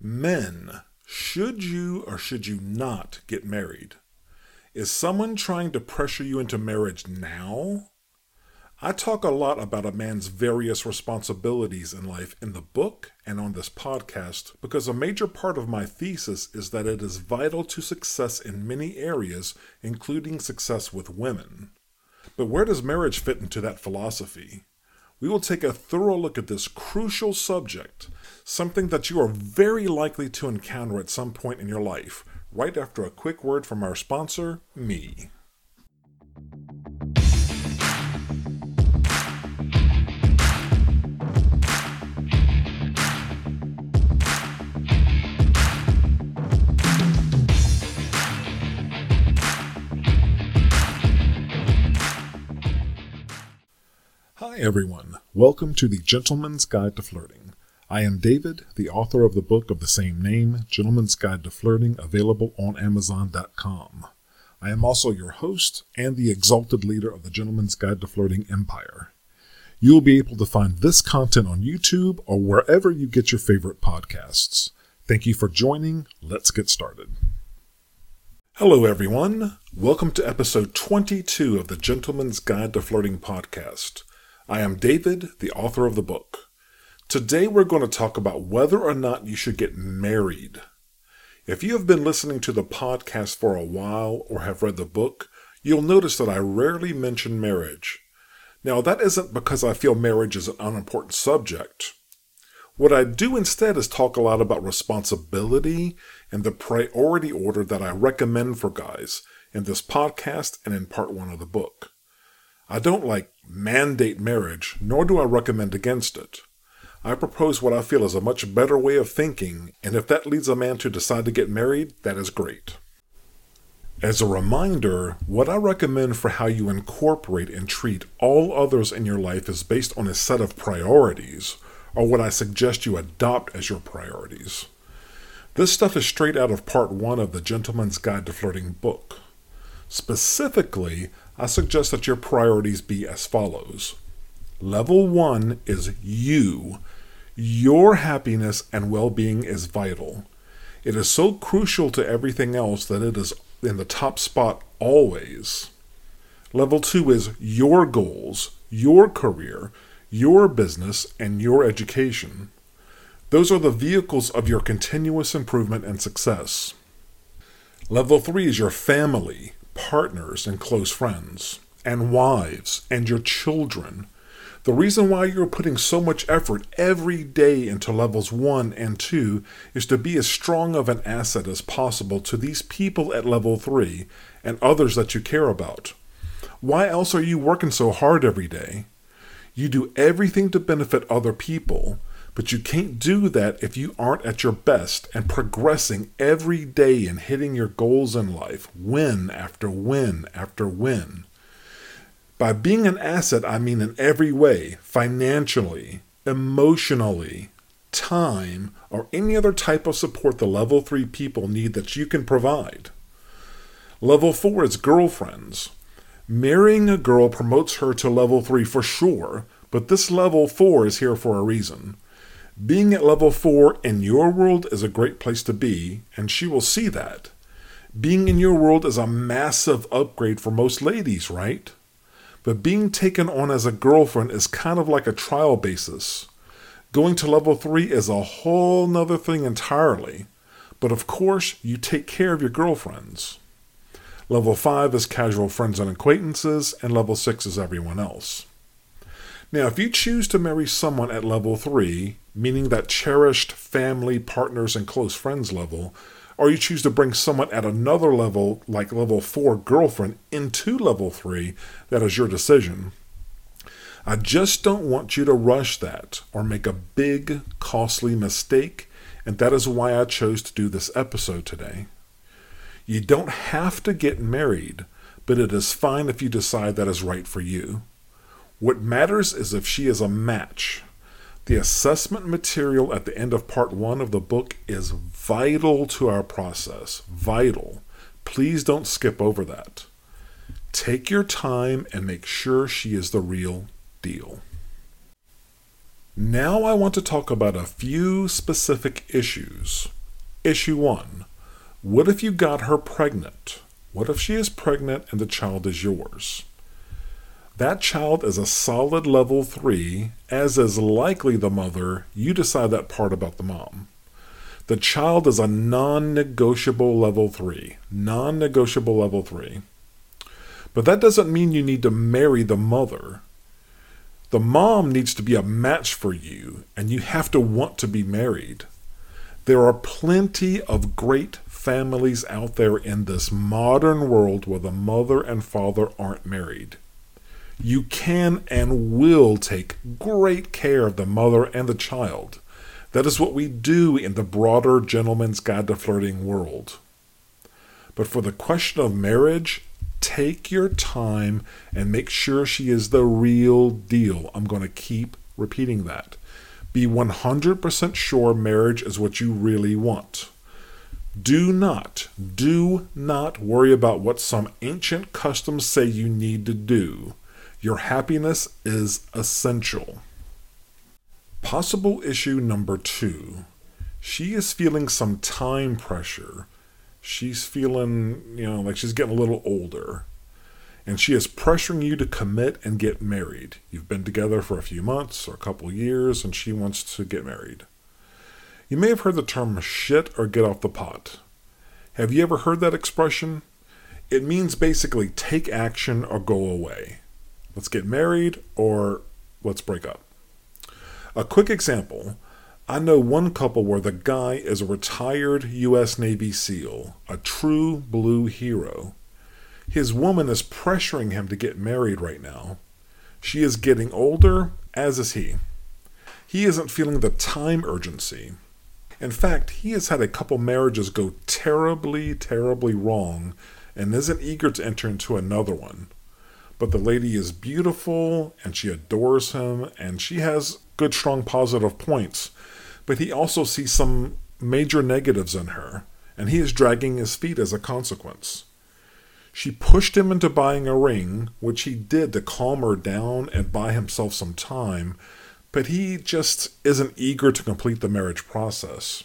Men, should you or should you not get married? Is someone trying to pressure you into marriage now? I talk a lot about a man's various responsibilities in life in the book and on this podcast because a major part of my thesis is that it is vital to success in many areas, including success with women. But where does marriage fit into that philosophy? We will take a thorough look at this crucial subject something that you are very likely to encounter at some point in your life, right after a quick word from our sponsor, me. Hi, everyone. Welcome to the Gentlemen's Guide to Flirting. I am David, the author of the book of the same name, Gentlemen's Guide to Flirting, available on Amazon.com. I am also your host and the exalted leader of the Gentlemen's Guide to Flirting Empire. You will be able to find this content on YouTube or wherever you get your favorite podcasts. Thank you for joining. Let's get started. Hello, everyone. Welcome to episode 22 of the Gentlemen's Guide to Flirting podcast. I am David, the author of the book. Today, we're going to talk about whether or not you should get married. If you have been listening to the podcast for a while or have read the book, you'll notice that I rarely mention marriage. Now, that isn't because I feel marriage is an unimportant subject. What I do instead is talk a lot about responsibility and the priority order that I recommend for guys in this podcast and in part one of the book. I don't like mandate marriage, nor do I recommend against it. I propose what I feel is a much better way of thinking, and if that leads a man to decide to get married, that is great. As a reminder, what I recommend for how you incorporate and treat all others in your life is based on a set of priorities, or what I suggest you adopt as your priorities. This stuff is straight out of part one of the Gentlemen's Guide to Flirting book. Specifically, I suggest that your priorities be as follows. Level one is you. Your happiness and well being is vital. It is so crucial to everything else that it is in the top spot always. Level two is your goals, your career, your business, and your education. Those are the vehicles of your continuous improvement and success. Level three is your family, partners, and close friends, and wives, and your children the reason why you're putting so much effort every day into levels 1 and 2 is to be as strong of an asset as possible to these people at level 3 and others that you care about. Why else are you working so hard every day? You do everything to benefit other people, but you can't do that if you aren't at your best and progressing every day and hitting your goals in life, win after win after win. By being an asset, I mean in every way financially, emotionally, time, or any other type of support the level 3 people need that you can provide. Level 4 is girlfriends. Marrying a girl promotes her to level 3 for sure, but this level 4 is here for a reason. Being at level 4 in your world is a great place to be, and she will see that. Being in your world is a massive upgrade for most ladies, right? But being taken on as a girlfriend is kind of like a trial basis. Going to level 3 is a whole nother thing entirely. But of course, you take care of your girlfriends. Level 5 is casual friends and acquaintances, and level 6 is everyone else. Now, if you choose to marry someone at level 3, meaning that cherished family, partners, and close friends level, or you choose to bring someone at another level, like level 4 girlfriend, into level 3, that is your decision. I just don't want you to rush that or make a big, costly mistake, and that is why I chose to do this episode today. You don't have to get married, but it is fine if you decide that is right for you. What matters is if she is a match, the assessment material at the end of part one of the book is vital to our process. Vital. Please don't skip over that. Take your time and make sure she is the real deal. Now I want to talk about a few specific issues. Issue 1 What if you got her pregnant? What if she is pregnant and the child is yours? That child is a solid level 3, as is likely the mother. You decide that part about the mom. The child is a non negotiable level 3. Non negotiable level 3. But that doesn't mean you need to marry the mother. The mom needs to be a match for you, and you have to want to be married. There are plenty of great families out there in this modern world where the mother and father aren't married. You can and will take great care of the mother and the child. That is what we do in the broader Gentlemen's Guide to Flirting world. But for the question of marriage, Take your time and make sure she is the real deal. I'm going to keep repeating that. Be 100% sure marriage is what you really want. Do not, do not worry about what some ancient customs say you need to do. Your happiness is essential. Possible issue number two. She is feeling some time pressure she's feeling, you know, like she's getting a little older. And she is pressuring you to commit and get married. You've been together for a few months or a couple years, and she wants to get married. You may have heard the term shit or get off the pot. Have you ever heard that expression? It means basically take action or go away. Let's get married or let's break up. A quick example I know one couple where the guy is a retired U.S. Navy SEAL, a true blue hero. His woman is pressuring him to get married right now. She is getting older, as is he. He isn't feeling the time urgency. In fact, he has had a couple marriages go terribly, terribly wrong and isn't eager to enter into another one. But the lady is beautiful and she adores him and she has good, strong, positive points but he also sees some major negatives in her, and he is dragging his feet as a consequence. She pushed him into buying a ring, which he did to calm her down and buy himself some time, but he just isn't eager to complete the marriage process.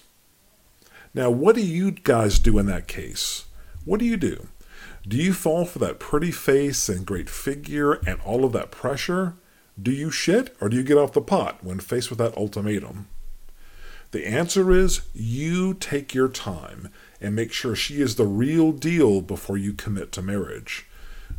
Now, what do you guys do in that case? What do you do? Do you fall for that pretty face and great figure and all of that pressure? Do you shit or do you get off the pot when faced with that ultimatum? The answer is you take your time and make sure she is the real deal before you commit to marriage.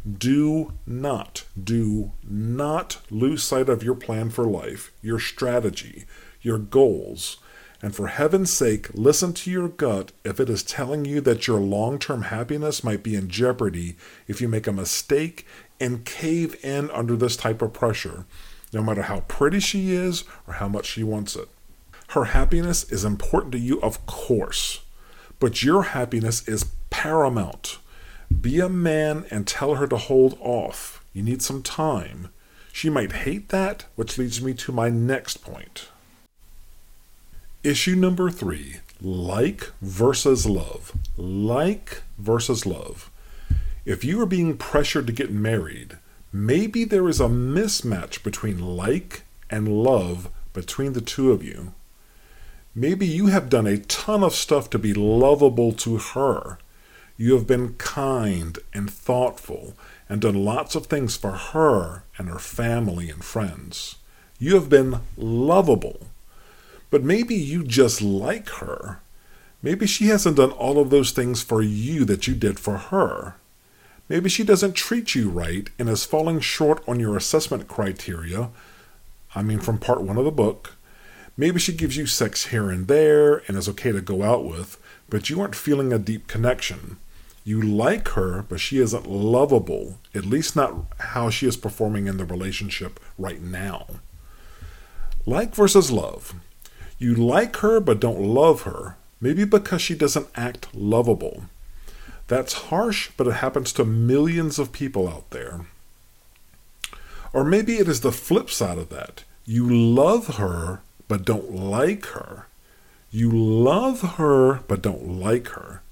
Do not, do not lose sight of your plan for life, your strategy, your goals. And for heaven's sake, listen to your gut if it is telling you that your long term happiness might be in jeopardy if you make a mistake and cave in under this type of pressure, no matter how pretty she is or how much she wants it. Her happiness is important to you, of course, but your happiness is paramount. Be a man and tell her to hold off. You need some time. She might hate that, which leads me to my next point. Issue number three like versus love. Like versus love. If you are being pressured to get married, maybe there is a mismatch between like and love between the two of you. Maybe you have done a ton of stuff to be lovable to her. You have been kind and thoughtful and done lots of things for her and her family and friends. You have been lovable. But maybe you just like her. Maybe she hasn't done all of those things for you that you did for her. Maybe she doesn't treat you right and is falling short on your assessment criteria. I mean, from part one of the book Maybe she gives you sex here and there and is okay to go out with, but you aren't feeling a deep connection. You like her, but she isn't lovable, at least not how she is performing in the relationship right now. Like versus love. You like her, but don't love her, maybe because she doesn't act lovable. That's harsh, but it happens to millions of people out there. Or maybe it is the flip side of that. You love her, but don't like her. You love her, but don't like her.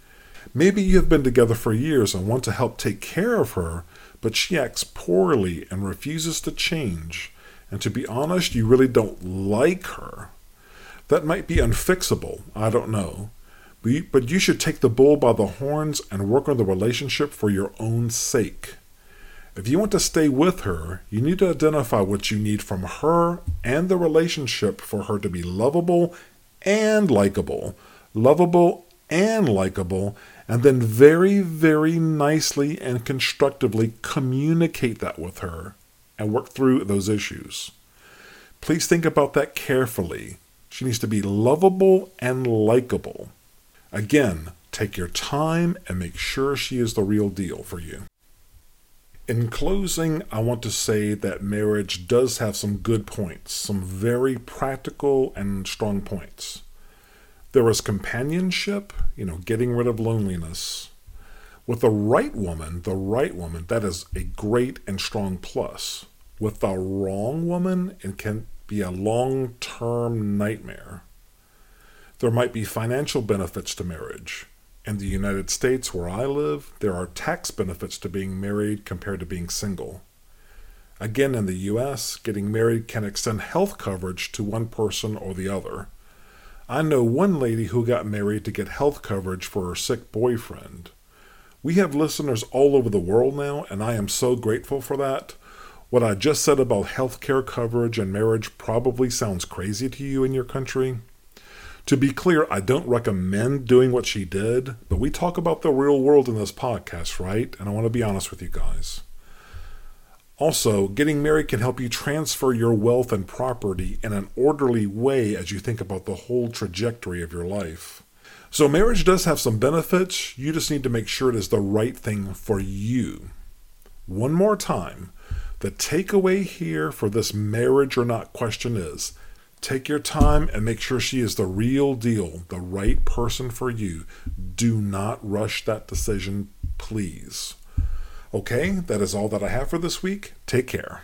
Maybe you have been together for years and want to help take care of her, but she acts poorly and refuses to change. and to be honest, you really don't like her, that might be unfixable. I don't know. But you, should take the bull by the horns and work on the relationship for your own sake. If you want to stay with her, you need to identify what you need from her and the relationship for her to be lovable and likable. Lovable and likable, and then very, very nicely and constructively communicate that with her and work through those issues. Please think about that carefully. She needs to be lovable and likable. Again, take your time and make sure she is the real deal for you. In closing, I want to say that marriage does have some good points, some very practical and strong points. There is companionship, you know, getting rid of loneliness. With the right woman, the right woman, that is a great and strong plus. With the wrong woman, it can be a long term nightmare. There might be financial benefits to marriage. In the United States, where I live, there are tax benefits to being married compared to being single. Again, in the US, getting married can extend health coverage to one person or the other. I know one lady who got married to get health coverage for her sick boyfriend. We have listeners all over the world now, and I am so grateful for that. What I just said about health care coverage and marriage probably sounds crazy to you in your country. To be clear, I don't recommend doing what she did, but we talk about the real world in this podcast, right? And I want to be honest with you guys. Also, getting married can help you transfer your wealth and property in an orderly way as you think about the whole trajectory of your life. So, marriage does have some benefits. You just need to make sure it is the right thing for you. One more time the takeaway here for this marriage or not question is Take your time and make sure she is the real deal, the right person for you. Do not rush that decision, please. Okay, that is all that I have for this week. Take care.